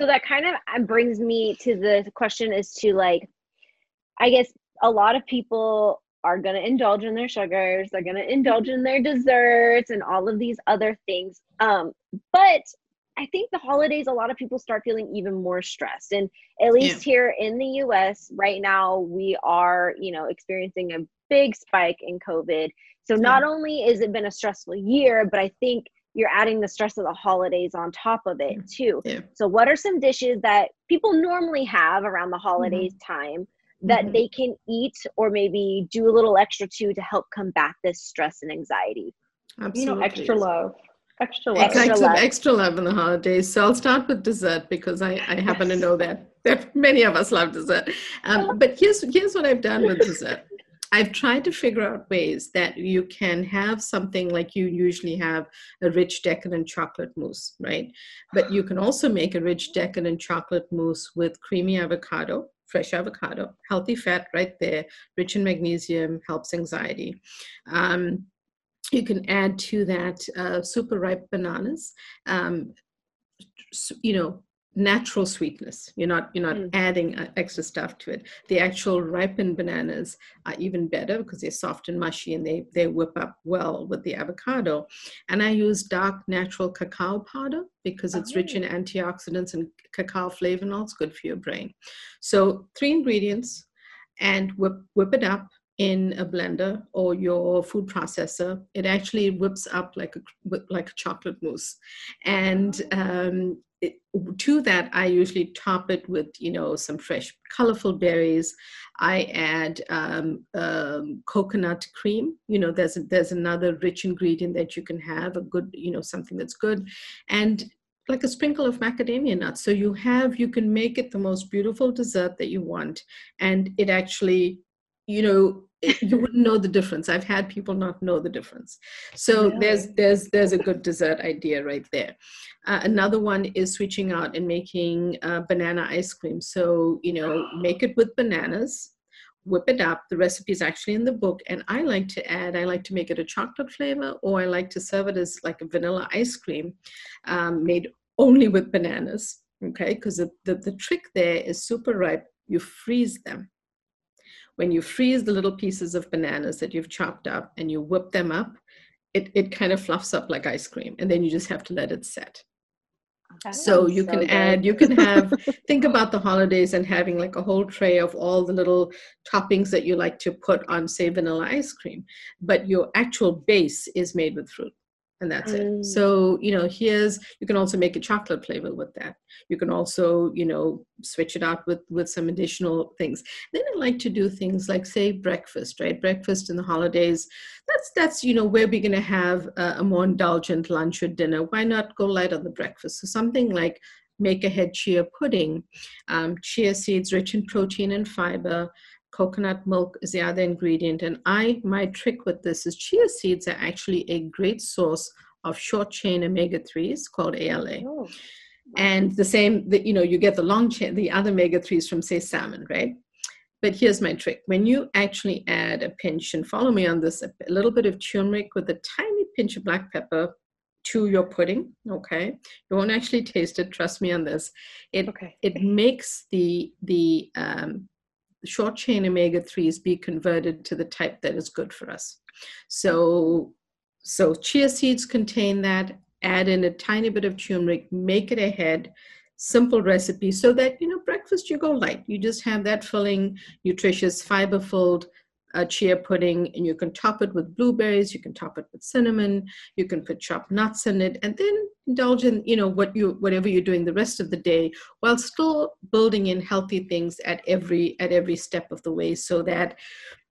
So that kind of uh, brings me to the question is to like, I guess a lot of people are going to indulge in their sugars, they're going to indulge in their desserts and all of these other things. Um, but I think the holidays, a lot of people start feeling even more stressed. And at least yeah. here in the US right now, we are, you know, experiencing a big spike in COVID. So not yeah. only is it been a stressful year, but I think you're adding the stress of the holidays on top of it too. Yeah. So what are some dishes that people normally have around the holidays mm-hmm. time that mm-hmm. they can eat or maybe do a little extra to to help combat this stress and anxiety? Absolutely. You know, extra love. Extra love. Extra, extra love. extra love in the holidays. So I'll start with dessert because I, I happen to know that, that many of us love dessert. Um, but here's here's what I've done with dessert. I've tried to figure out ways that you can have something like you usually have a rich decadent chocolate mousse, right? But you can also make a rich decadent chocolate mousse with creamy avocado, fresh avocado, healthy fat right there, rich in magnesium, helps anxiety. Um, you can add to that uh, super ripe bananas. Um, you know, natural sweetness. You're not you're not mm. adding uh, extra stuff to it. The actual ripened bananas are even better because they're soft and mushy and they they whip up well with the avocado. And i use dark natural cacao powder because it's oh. rich in oh. antioxidants and cacao flavonols good for your brain. So three ingredients and whip whip it up in a blender or your food processor, it actually whips up like a like a chocolate mousse, and um, it, to that i usually top it with you know some fresh colorful berries. I add um, um, coconut cream. You know there's a, there's another rich ingredient that you can have a good you know something that's good and like a sprinkle of macadamia nuts. So you have you can make it the most beautiful dessert that you want and it actually you know you wouldn't know the difference. I've had people not know the difference. So yeah. there's there's there's a good dessert idea right there. Uh, another one is switching out and making uh, banana ice cream. So you know make it with bananas whip it up. The recipe is actually in the book and i like to add i like to make it a chocolate flavor or i like to serve it as like a vanilla ice cream um, made only with bananas okay? Because the, the, the trick there is super ripe. You freeze them when you freeze the little pieces of bananas that you've chopped up and you whip them up, it, it kind of fluffs up like ice cream. And then you just have to let it set. That so you so can good. add, you can have, think about the holidays and having like a whole tray of all the little toppings that you like to put on, say, vanilla ice cream. But your actual base is made with fruit and that's mm. it so you know here's you can also make a chocolate flavor with that. You can also you know switch it out with with some additional things. Then i like to do things like say breakfast right? Breakfast in the holidays that's that's you know where we're going to have a, a more indulgent lunch or dinner. Why not go light on the breakfast? So something like make ahead chia pudding um, chia seeds rich in protein and fiber coconut milk is the other ingredient. And I, my trick with this is chia seeds are actually a great source of short chain omega 3s called ALA. Oh. And the same, that you know, you get the long chain, the other omega 3s from, say, salmon, right? But here's my trick. When you actually add a pinch, and follow me on this, a little bit of turmeric with a tiny pinch of black pepper to your pudding, okay? You won't actually taste it, trust me on this. It, okay. it makes the, the um, short chain omega 3s be converted to the type that is good for us. So, so chia seeds contain that. Add in a tiny bit of turmeric, make it ahead. Simple recipe so that you know breakfast you go light. You just have that filling, nutritious, fiber-filled a chia pudding and you can top it with blueberries you can top it with cinnamon you can put chopped nuts in it and then indulge in you know what you whatever you're doing the rest of the day while still building in healthy things at every at every step of the way so that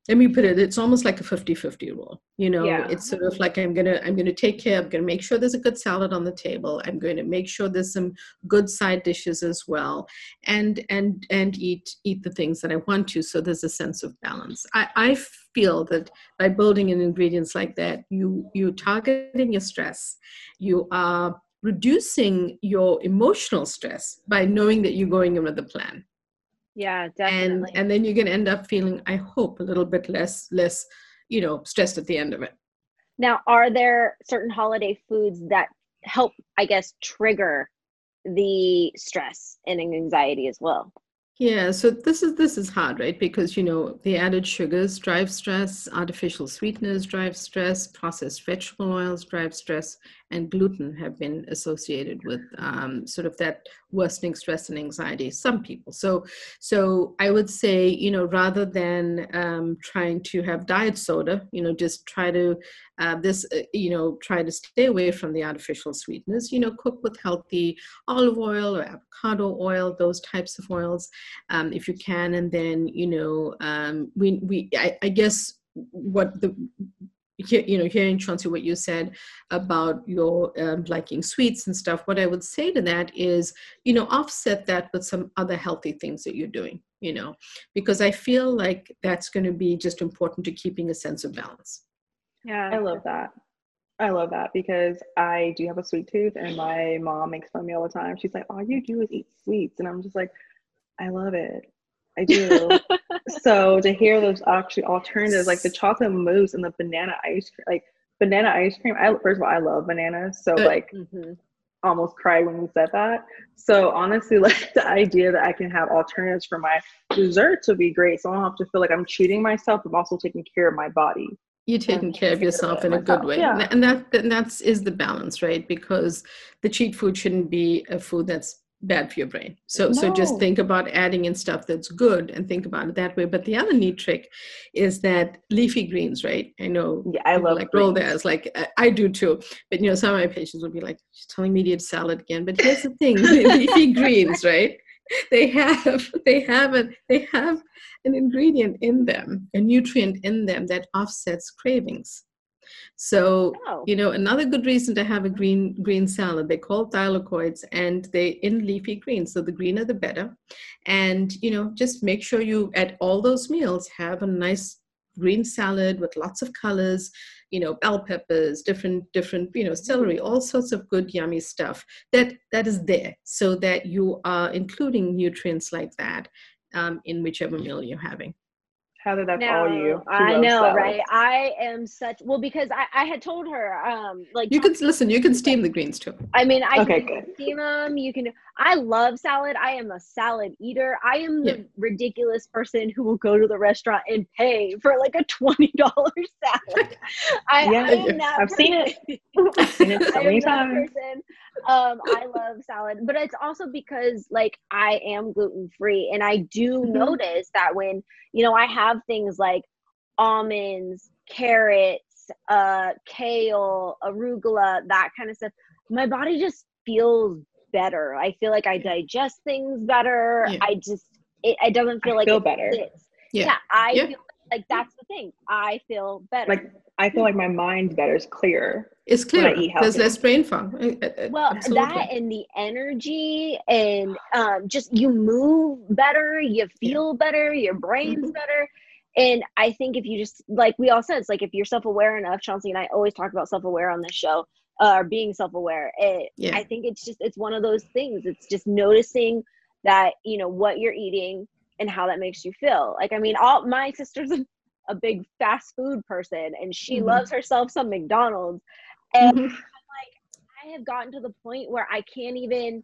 let me put it it's almost like a 50-50 rule you know? Yeah. it's sort of like i'm gonna i'm gonna take care i'm gonna make sure there's a good salad on the table i'm going to make sure there's some good side dishes as well and and and eat eat the things that i want to so there's a sense of balance. I i feel that by building in ingredients like that you you targeting your stress you are reducing your emotional stress by knowing that you're going in with a plan yeah definitely. and and then you can end up feeling i hope a little bit less less you know stressed at the end of it. Now are there certain holiday foods that help i guess trigger the stress and anxiety as well yeah, so this is this is hard, right? Because you know the added sugars drive stress, artificial sweeteners drive stress, processed vegetable oils drive stress, and gluten have been associated with um, sort of that worsening stress and anxiety some people so so i would say you know rather than um, trying to have diet soda you know just try to uh, this uh, you know try to stay away from the artificial sweeteners you know cook with healthy olive oil or avocado oil those types of oils um, if you can. And then you know um, we we I, I guess what the you know hearing Chauncey what you said about your um, liking sweets and stuff what i would say to that is you know offset that with some other healthy things that you're doing you know because i feel like that's going to be just important to keeping a sense of balance yeah i love that i love that because i do have a sweet tooth and my mom makes fun of me all the time she's like all you do is eat sweets and i'm just like i love it I do. so to hear those actually alternatives, like the chocolate mousse and the banana ice cream, like banana ice cream. I first of all, I love bananas, so like mm-hmm. almost cried when you said that. So honestly, like the idea that I can have alternatives for my desserts would be great. So I don't have to feel like I'm cheating myself. I'm also taking care of my body. You're taking care of yourself in a good way, yeah. and that and that's is the balance, right? Because the cheat food shouldn't be a food that's bad for your brain. So no. so just think about adding in stuff that's good and think about it that way. But the other neat trick is that leafy greens, right? I know yeah, I love like roll theirs, like uh, I do too. But you know, some of my patients will be like, she's telling me to eat salad again. But here's the thing, leafy greens, right? They have they have a they have an ingredient in them, a nutrient in them that offsets cravings. So, oh. you know, another good reason to have a green green salad, they call thylakoids and they in leafy greens. So the greener the better. And, you know, just make sure you at all those meals have a nice green salad with lots of colors, you know, bell peppers, different, different, you know, celery, mm-hmm. all sorts of good, yummy stuff that that is there so that you are including nutrients like that um, in whichever meal you're having. Heather, that's no, all you. I know, salad. right? I am such well because I, I had told her um like you can listen. You can steam the greens too. I mean, I okay, can good. steam them. You can. I love salad. I am a salad eater. I am the yeah. ridiculous person who will go to the restaurant and pay for like a twenty dollar salad. I, yeah, I am that I've person. seen it. I've seen it so many times. Um, I love salad, but it's also because like I am gluten free, and I do mm-hmm. notice that when you know i have things like almonds carrots uh kale arugula that kind of stuff my body just feels better i feel like i digest things better yeah. i just it, it doesn't feel I like feel better yeah. yeah i yeah. feel like that's the thing. I feel better. Like i feel like my mind's better is clear it's clear. there's less brain fog. Well Absolutely. that and the energy and um, just you move better you feel yeah. better your brain's mm-hmm. better. And i think if you just like we all said it's like if you're self-aware enough chauncey and i always talk about self-aware on this show uh, or being self-aware. Yeah. i think it's just it's one of those things. It's just noticing that you know what you're eating and how that makes you feel like i mean all my sister's a, a big fast food person and she mm-hmm. loves herself some mcdonald's and mm-hmm. I'm like, I have gotten to the point where I can't even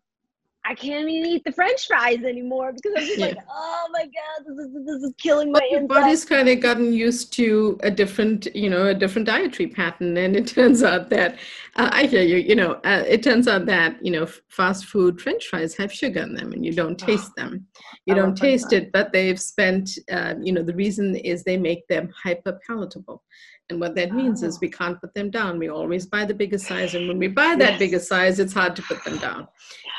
I can't even eat the French fries anymore because I'm just yeah. like, oh my god, this is this is killing my. But your body's kind of gotten used to a different, you know, a different dietary pattern, and it turns out that uh, I hear you. You know, uh, it turns out that you know, fast food French fries have sugar in them, and you don't ah, taste oh, them. You I don't taste it, but they've spent. Uh, you know, the reason is they make them hyper palatable. And what that means is we can't put them down. We always buy the bigger size, and when we buy that yes. biggest size, it's hard to put them down.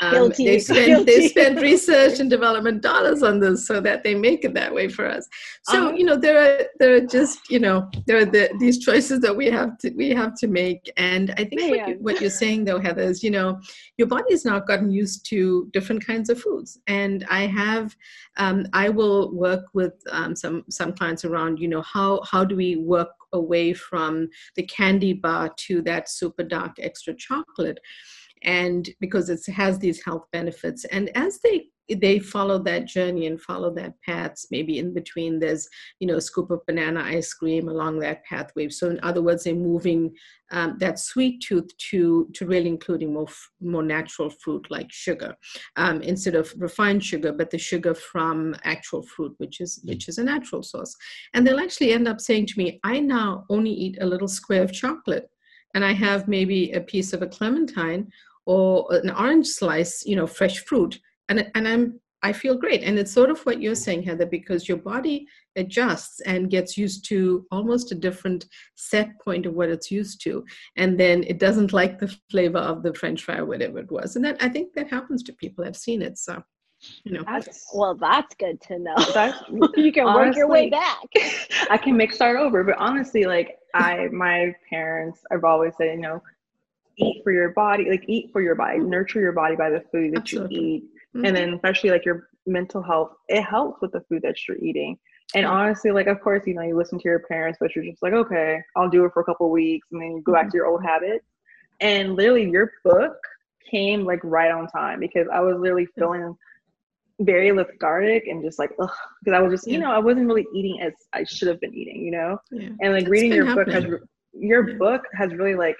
Um, they spend they spend research and development dollars on this so that they make it that way for us. So uh-huh. you know there are there are just you know there are the, these choices that we have to we have to make. And I think what, you, what you're saying though, Heather, is you know your body's now gotten used to different kinds of foods. And I have um, I will work with um, some some clients around you know how how do we work away from the candy bar to that super dark extra chocolate and because it has these health benefits. And as they they follow that journey and follow that path maybe in between there's you know a scoop of banana ice cream along that pathway. So in other words they're moving um, that sweet tooth to to really including more more natural fruit like sugar um, instead of refined sugar but the sugar from actual fruit which is which is a natural source. And they'll actually end up saying to me i now only eat a little square of chocolate and i have maybe a piece of a clementine or an orange slice you know fresh fruit. And and i'm i feel great. And it's sort of what you're saying heather because your body adjusts and gets used to almost a different set point of what it's used to. And then it doesn't like the flavor of the french fry or whatever it was. And that i think that happens to people. I've seen it so you know. That's, well that's good to know. That's, you can honestly, work your way back. I can make start over but honestly like i my parents i've always said you know eat for your body like eat for your body nurture your body by the food that Absolutely. you eat mm-hmm. and then especially like your mental health it helps with the food that you're eating and yeah. honestly like of course you know you listen to your parents but you're just like okay i'll do it for a couple weeks and then you go mm-hmm. back to your old habits and literally your book came like right on time because i was literally feeling very lethargic and just like ugh because i was just yeah. you know i wasn't really eating as i should have been eating you know yeah. and like reading your happening. book has your book has really like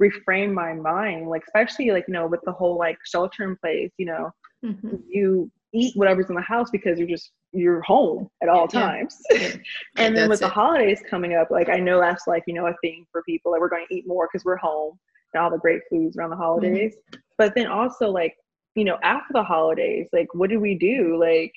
reframe my mind like especially like you know with the whole like shelter in place you know mm-hmm. you eat whatever's in the house because you're just you're home at all times yeah. and then with it. the holidays coming up like i know that's like you know a thing for people that we're going to eat more because we're home and all the great foods around the holidays mm-hmm. but then also like you know after the holidays like what do we do like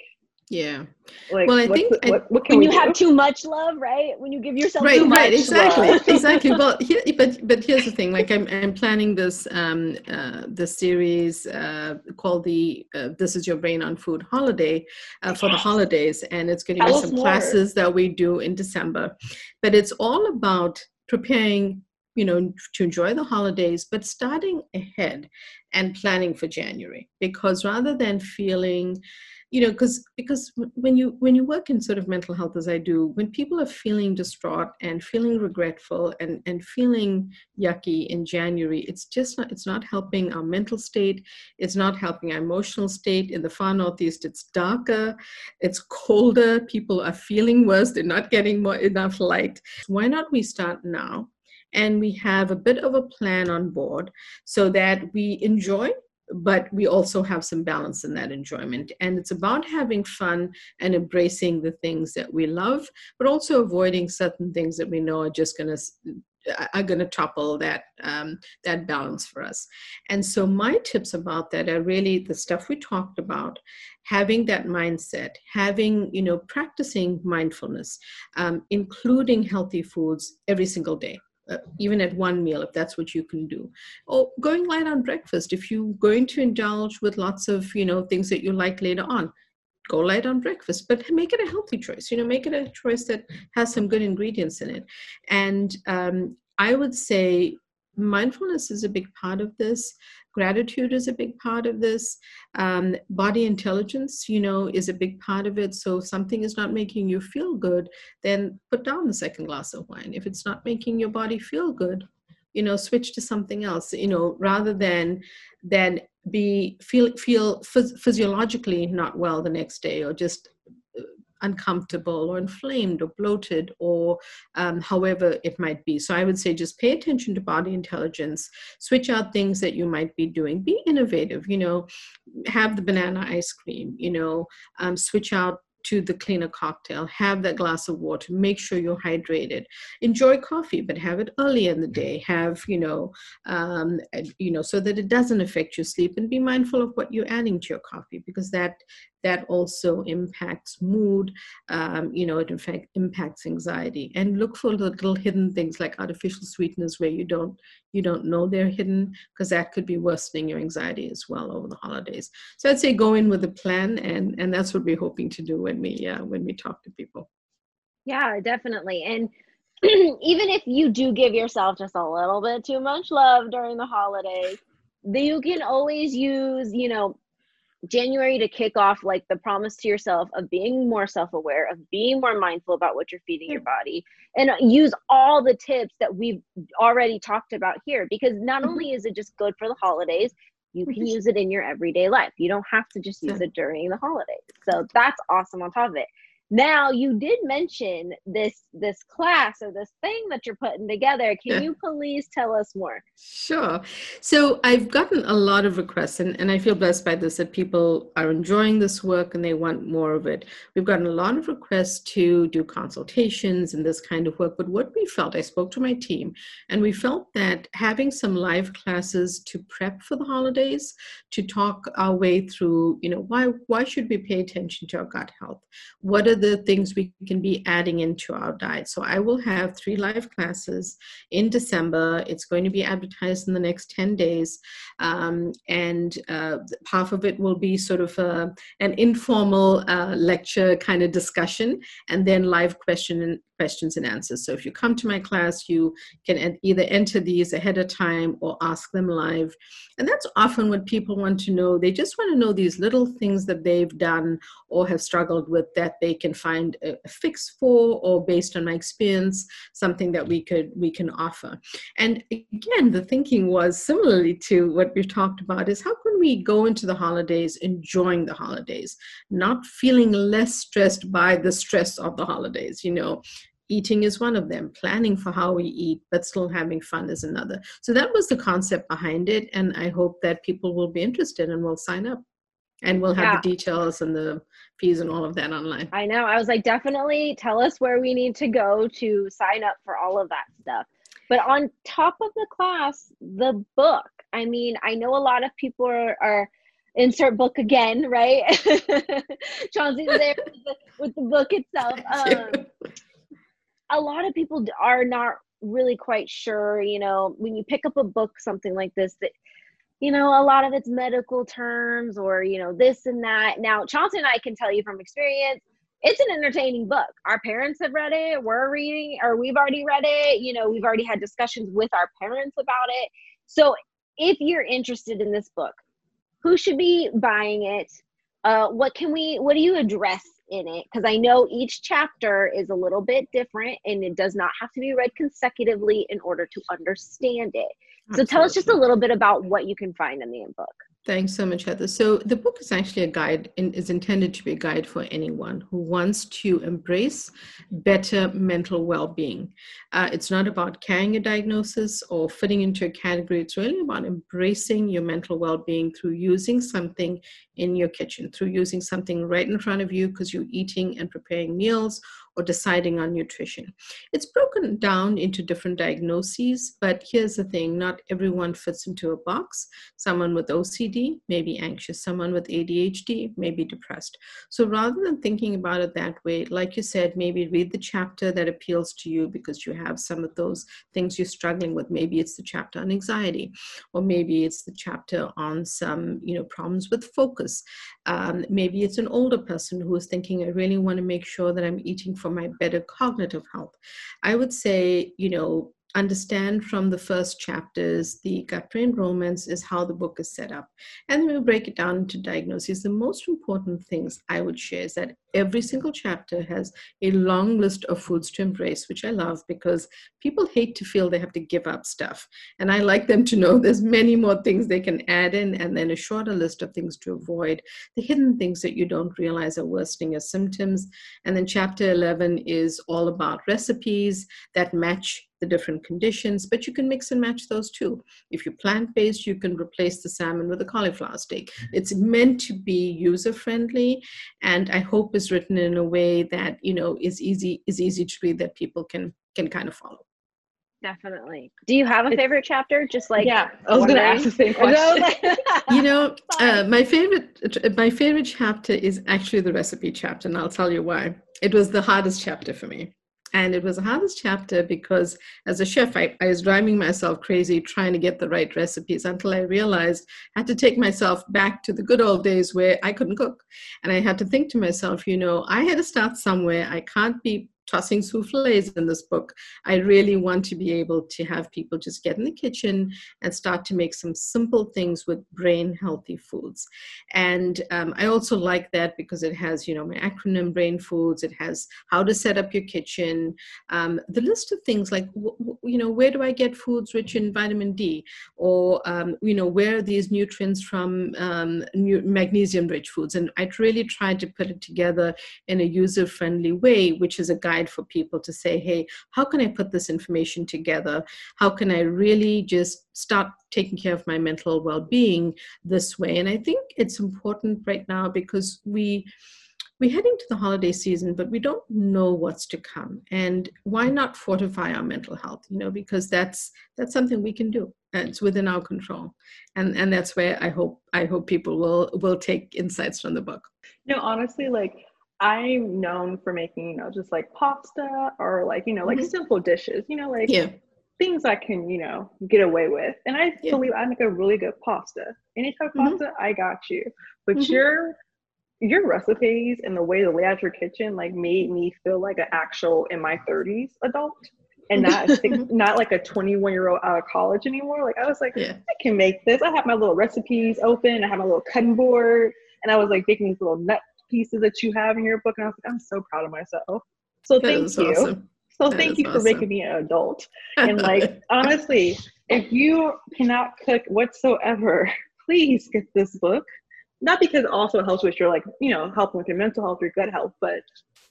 yeah. Like, well, I think what, what when you do? have too much love, right? When you give yourself right, too much right, exactly, love. exactly. Well, here, but but here's the thing. Like I'm I'm planning this um uh the series uh called the uh, "This Is Your Brain on Food" holiday uh, for the holidays, and it's going to be some more. classes that we do in December. But it's all about preparing you know to enjoy the holidays but starting ahead and planning for january because rather than feeling you know because because when you when you work in sort of mental health as i do when people are feeling distraught and feeling regretful and and feeling yucky in january it's just not it's not helping our mental state it's not helping our emotional state. In the far northeast it's darker it's colder people are feeling worse they're not getting more enough light. Why not we start now and we have a bit of a plan on board so that we enjoy but we also have some balance in that enjoyment. And it's about having fun and embracing the things that we love, but also avoiding certain things that we know are just going to are going to topple that um, that balance for us. And so my tips about that are really the stuff we talked about, having that mindset, having you know practicing mindfulness, um, including healthy foods every single day uh, even at one meal if that's what you can do. Or going light on breakfast if you're going to indulge with lots of you know things that you like later on go light on breakfast but make it a healthy choice you know make it a choice that has some good ingredients in it. And um, i would say mindfulness is a big part of this. Gratitude is a big part of this. Um, body intelligence you know is a big part of it. So if something is not making you feel good then put down the second glass of wine. If it's not making your body feel good you know switch to something else you know rather than than be feel feel phys- physiologically not well the next day or just uncomfortable or inflamed or bloated or um, however it might be. So I would say just pay attention to body intelligence, switch out things that you might be doing, be innovative, you know, have the banana ice cream, you know, um, switch out to the cleaner cocktail have that glass of water make sure you're hydrated enjoy coffee but have it early in the day have you know um, you know so that it doesn't affect your sleep and be mindful of what you're adding to your coffee because that that also impacts mood um, you know it in fact impacts anxiety. And look for little hidden things like artificial sweeteners where you don't you don't know they're hidden because that could be worsening your anxiety as well over the holidays. So i'd say go in with a plan and and that's what we're hoping to do when we uh, when we talk to people. Yeah definitely. And even if you do give yourself just a little bit too much love during the holidays you can always use you know January to kick off like the promise to yourself of being more self-aware, of being more mindful about what you're feeding hmm. your body, and uh, use all the tips that we've already talked about here. Because not Mhm. only is it just good for the holidays, you can mm-hmm. use it in your everyday life. You don't have to just use it during the holidays. So that's awesome on top of it. Now you did mention this this class or this thing that you're putting together. Can Yeah. you please tell us more? Sure. So I've gotten a lot of requests, and, and I feel blessed by this that people are enjoying this work and they want more of it. We've gotten a lot of requests to do consultations and this kind of work. But what we felt, I spoke to my team, and we felt that having some live classes to prep for the holidays, to talk our way through, you know, why why should we pay attention to our gut health? What are the things we can be adding into our diet? So I will have three live classes in December. It's going to be advertised in the next 10 days. Um, and uh, half of it will be sort of a, an informal uh, lecture kind of discussion, and then live question and questions and answers. So if you come to my class, you can either enter these ahead of time or ask them live. And that's often what people want to know. They just want to know these little things that they've done or have struggled with that they can find a, fix for, or based on my experience, something that we could we can offer. And again, the thinking was similarly to what we've talked about is how can we go into the holidays enjoying the holidays, not feeling less stressed by the stress of the holidays, you know. Eating is one of them, planning for how we eat, but still having fun is another. So that was the concept behind it. And I hope that people will be interested and will sign up. And we'll have Yeah. the details and the fees and all of that online. I know. I was like, definitely tell us where we need to go to sign up for all of that stuff. But on top of the class, the book. I mean, I know a lot of people are, are insert book again, right? Chauncey's there with the, with the book itself. Um, a lot of people are not really quite sure, you know, when you pick up a book, something like this, that, you know, a lot of it's medical terms or, you know, this and that. Now, Chauncey and I can tell you from experience, it's an entertaining book. Our parents have read it, we're reading, or we've already read it. You know, we've already had discussions with our parents about it. So if you're interested in this book, who should be buying it? Uh, what can we, what do you address in it? Because I know each chapter is a little bit different and it does not have to be read consecutively in order to understand it. So tell us just a little bit about what you can find in the book. Thanks so much, Heather. So the book is actually a guide and is intended to be a guide for anyone who wants to embrace better mental well-being. Uh, it's not about carrying a diagnosis or fitting into a category. It's really about embracing your mental well-being through using something in your kitchen, through using something right in front of you because you're eating and preparing meals or deciding on nutrition. It's broken down into different diagnoses, but here's the thing not everyone fits into a box. Someone with OCD may be anxious, someone with ADHD may be depressed. So rather than thinking about it that way, like you said, maybe read the chapter that appeals to you because you have some of those things you're struggling with. Maybe it's the chapter on anxiety, or maybe it's the chapter on some, you know, problems with focus. Um, maybe it's an older person who is thinking, I really want to make sure that I'm eating for my better cognitive health. I would say, you know, understand from the first chapters the gut brain romance is how the book is set up. And then we'll break it down into diagnoses. The most important things i would share is that every single chapter has a long list of foods to embrace which i love because people hate to feel they have to give up stuff. And i like them to know there's many more things they can add in and then a shorter list of things to avoid. The hidden things that you don't realize are worsening your symptoms. And then chapter 11 is all about recipes that match the different conditions, but you can mix and match those too. If you're plant based, you can replace the salmon with a cauliflower steak. It's meant to be user friendly, and I hope is written in a way that you know is easy is easy to read that people can can kind of follow. Definitely. Do you have a favorite chapter? Just like yeah, I was going to ask the same question. You know, uh, my favorite my favorite chapter is actually the recipe chapter, and I'll tell you why. It was the hardest chapter for me. And it was the hardest chapter because as a chef, I, I was driving myself crazy trying to get the right recipes until I realized I had to take myself back to the good old days where I couldn't cook. And I had to think to myself, you know, I had to start somewhere. I can't be tossing souffles in this book. I really want to be able to have people just get in the kitchen and start to make some simple things with brain healthy foods. And um, I also like that because it has, you know, my acronym Brain Foods. It has how to set up your kitchen, um, the list of things like, you know, where do I get foods rich in vitamin D, or um, you know, where are these nutrients from um, magnesium rich foods. And I'd really tried to put it together in a user friendly way, which is a guide guide for people to say, hey, how can I put this information together? How can I really just start taking care of my mental well being this way? And I think it's important right now because we we're heading to the holiday season, but we don't know what's to come. And why not fortify our mental health? You know, because that's that's something we can do. It's within our control, and and that's where I hope I hope people will will take insights from the book. No, honestly, like I'm known for making, you know, just like pasta or like, you know, like mm-hmm. simple dishes, you know, like yeah. things I can, you know, get away with. And I yeah. believe I make a really good pasta. Any type of mm-hmm. pasta, I got you. But mm-hmm. your your recipes and the way to lay out your kitchen like made me feel like an actual in my 30s adult and not not like a 21 year old out of college anymore. Like I was like, yeah. I can make this. I have my little recipes open. I have my little cutting board, and I was like making these little nut pieces that you have in your book. And I was like, I'm so proud of myself. So that thank you. Awesome. So that thank you awesome. for making me an adult. And like honestly, if you cannot cook whatsoever, please get this book. Not because also it also helps with your like, you know, helping with your mental health, your gut health, but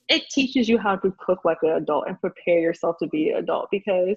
it teaches you how to cook like an adult and prepare yourself to be an adult because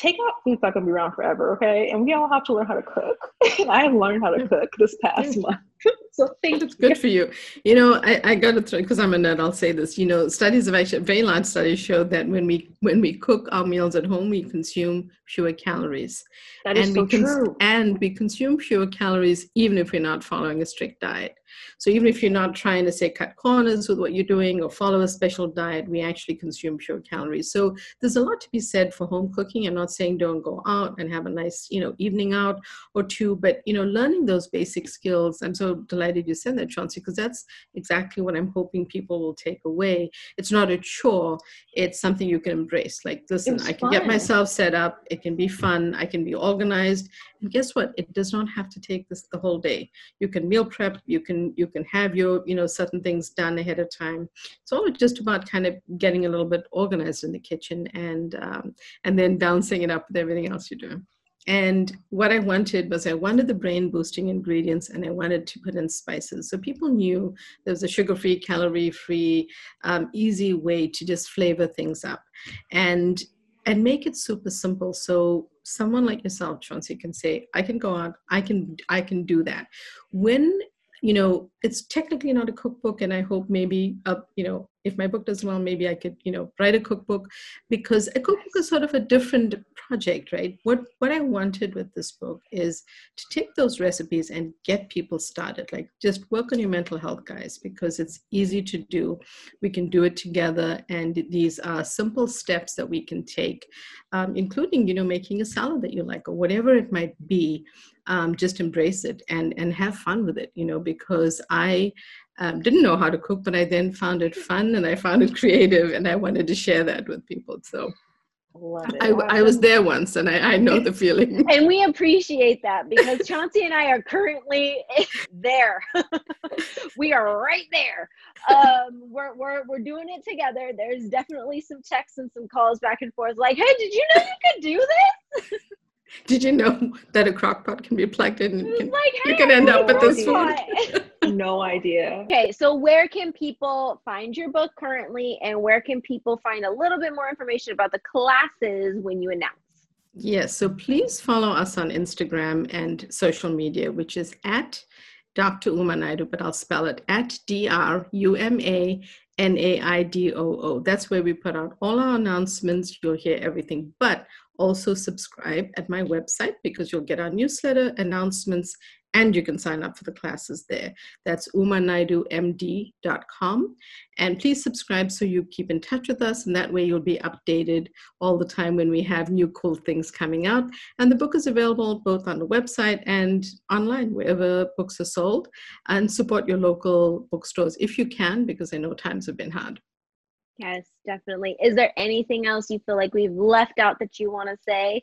takeout food's not gonna be around forever, okay? And we all have to learn how to cook. I have learned how to cook this past month. so thank That's good for you. You know, I, I got to throw because I'm a nerd. I'll say this. You know, studies have actually very large studies show that when we when we cook our meals at home, we consume fewer calories. That is and so we cons- true. And we consume fewer calories even if we're not following a strict diet. So even if you're not trying to say cut corners with what you're doing or follow a special diet, we actually consume fewer calories. So there's a lot to be said for home cooking. I'm not saying don't go out and have a nice, you know, evening out or two, but you know, learning those basic skills. I'm so delighted you said that, Chauncey, because that's exactly what I'm hoping people will take away. It's not a chore, it's something you can embrace. Like, listen, it's I can fun. get myself set up, it can be fun, I can be organized. And guess what? It does not have to take this the whole day. You can meal prep, you can you can have your, you know, certain things done ahead of time. It's all just about kind of getting a little bit organized in the kitchen and um, and then balancing it up with everything else you're doing. And what I wanted was I wanted the brain boosting ingredients and I wanted to put in spices. So people knew there was a sugar free, calorie free, um, easy way to just flavor things up and and make it super simple. So someone like yourself, Chauncey, can say, I can go out, I can I can do that. When you know, it's technically not a cookbook, and I hope maybe, uh, you know, if my book does well, maybe I could, you know, write a cookbook because a cookbook is sort of a different project, right? What what I wanted with this book is to take those recipes and get people started. Like just work on your mental health, guys, because it's easy to do. We can do it together, and these are simple steps that we can take, um, including, you know, making a salad that you like or whatever it might be. Um, just embrace it and and have fun with it, you know, because I um, didn't know how to cook, but I then found it fun and I found it creative, and I wanted to share that with people. So. I, I, was there once and I, I know the feeling. and we appreciate that because Chauncey and I are currently there. we are right there. Um, we're, we're, we're doing it together. There's definitely some texts and some calls back and forth like, hey, did you know you could do this? Did you know that a crock pot can be plugged in? And can, like, hey, you can end up with this food. no idea. Okay, so where can people find your book currently, and where can people find a little bit more information about the classes when you announce? Yes, so please follow us on Instagram and social media, which is at Dr. Uma Naidoo, but I'll spell it at D R U M A N A I D O O. That's where we put out all our announcements. You'll hear everything. But also subscribe at my website because you'll get our newsletter, announcements, and you can sign up for the classes there. That's umanaidoomd.com. And please subscribe so you keep in touch with us, and that way you'll be updated all the time when we have new cool things coming out. And the book is available both on the website and online, wherever books are sold. And support your local bookstores if you can, because I know times have been hard. Yes, definitely. Is there anything else you feel like we've left out that you want to say?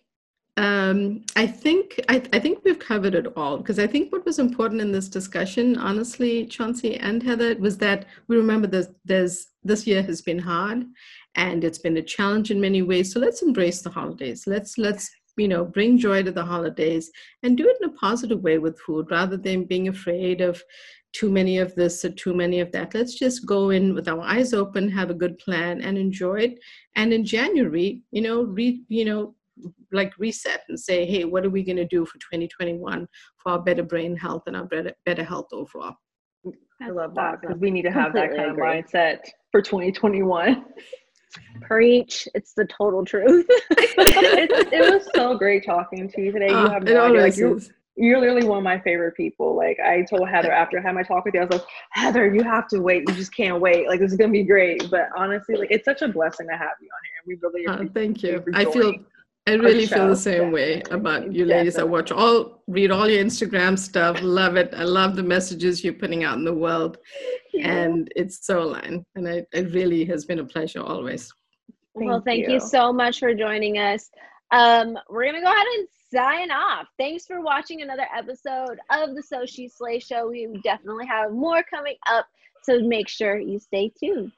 Um, I think I, I, think we've covered it all because I think what was important in this discussion, honestly, Chauncey and Heather, was that we remember this. There's this year has been hard, and it's been a challenge in many ways. So let's embrace the holidays. Let's let's you know bring joy to the holidays and do it in a positive way with food rather than being afraid of too many of this or too many of that. Let's just go in with our eyes open, have a good plan, and enjoy it. And in January, you know, re, you know, like reset and say, hey, what are we going to do for 2021 for our better brain health and our better, better health overall? I love that because we need to have that kind of mindset for 2021. Preach. It's the total truth. it, it, was so great talking to you today. You ah, have no idea. Like, you're, you're literally one of my favorite people. Like I told Heather after I had my talk with you, I was like, Heather, you have to wait. You just can't wait. Like this is gonna be great. But honestly, like it's such a blessing to have you on here. We really uh, thank you. I feel I really feel the same way about you ladies. Definitely. I watch all, read all your Instagram stuff, love it. I love the messages you're putting out in the world. Yeah. And it's so aligned. And it, it really has been a pleasure always. Thank well, thank you. you so much for joining us. Um, we're going to go ahead and sign off. Thanks for watching another episode of the So She Slays Show. We definitely have more coming up. So make sure you stay tuned.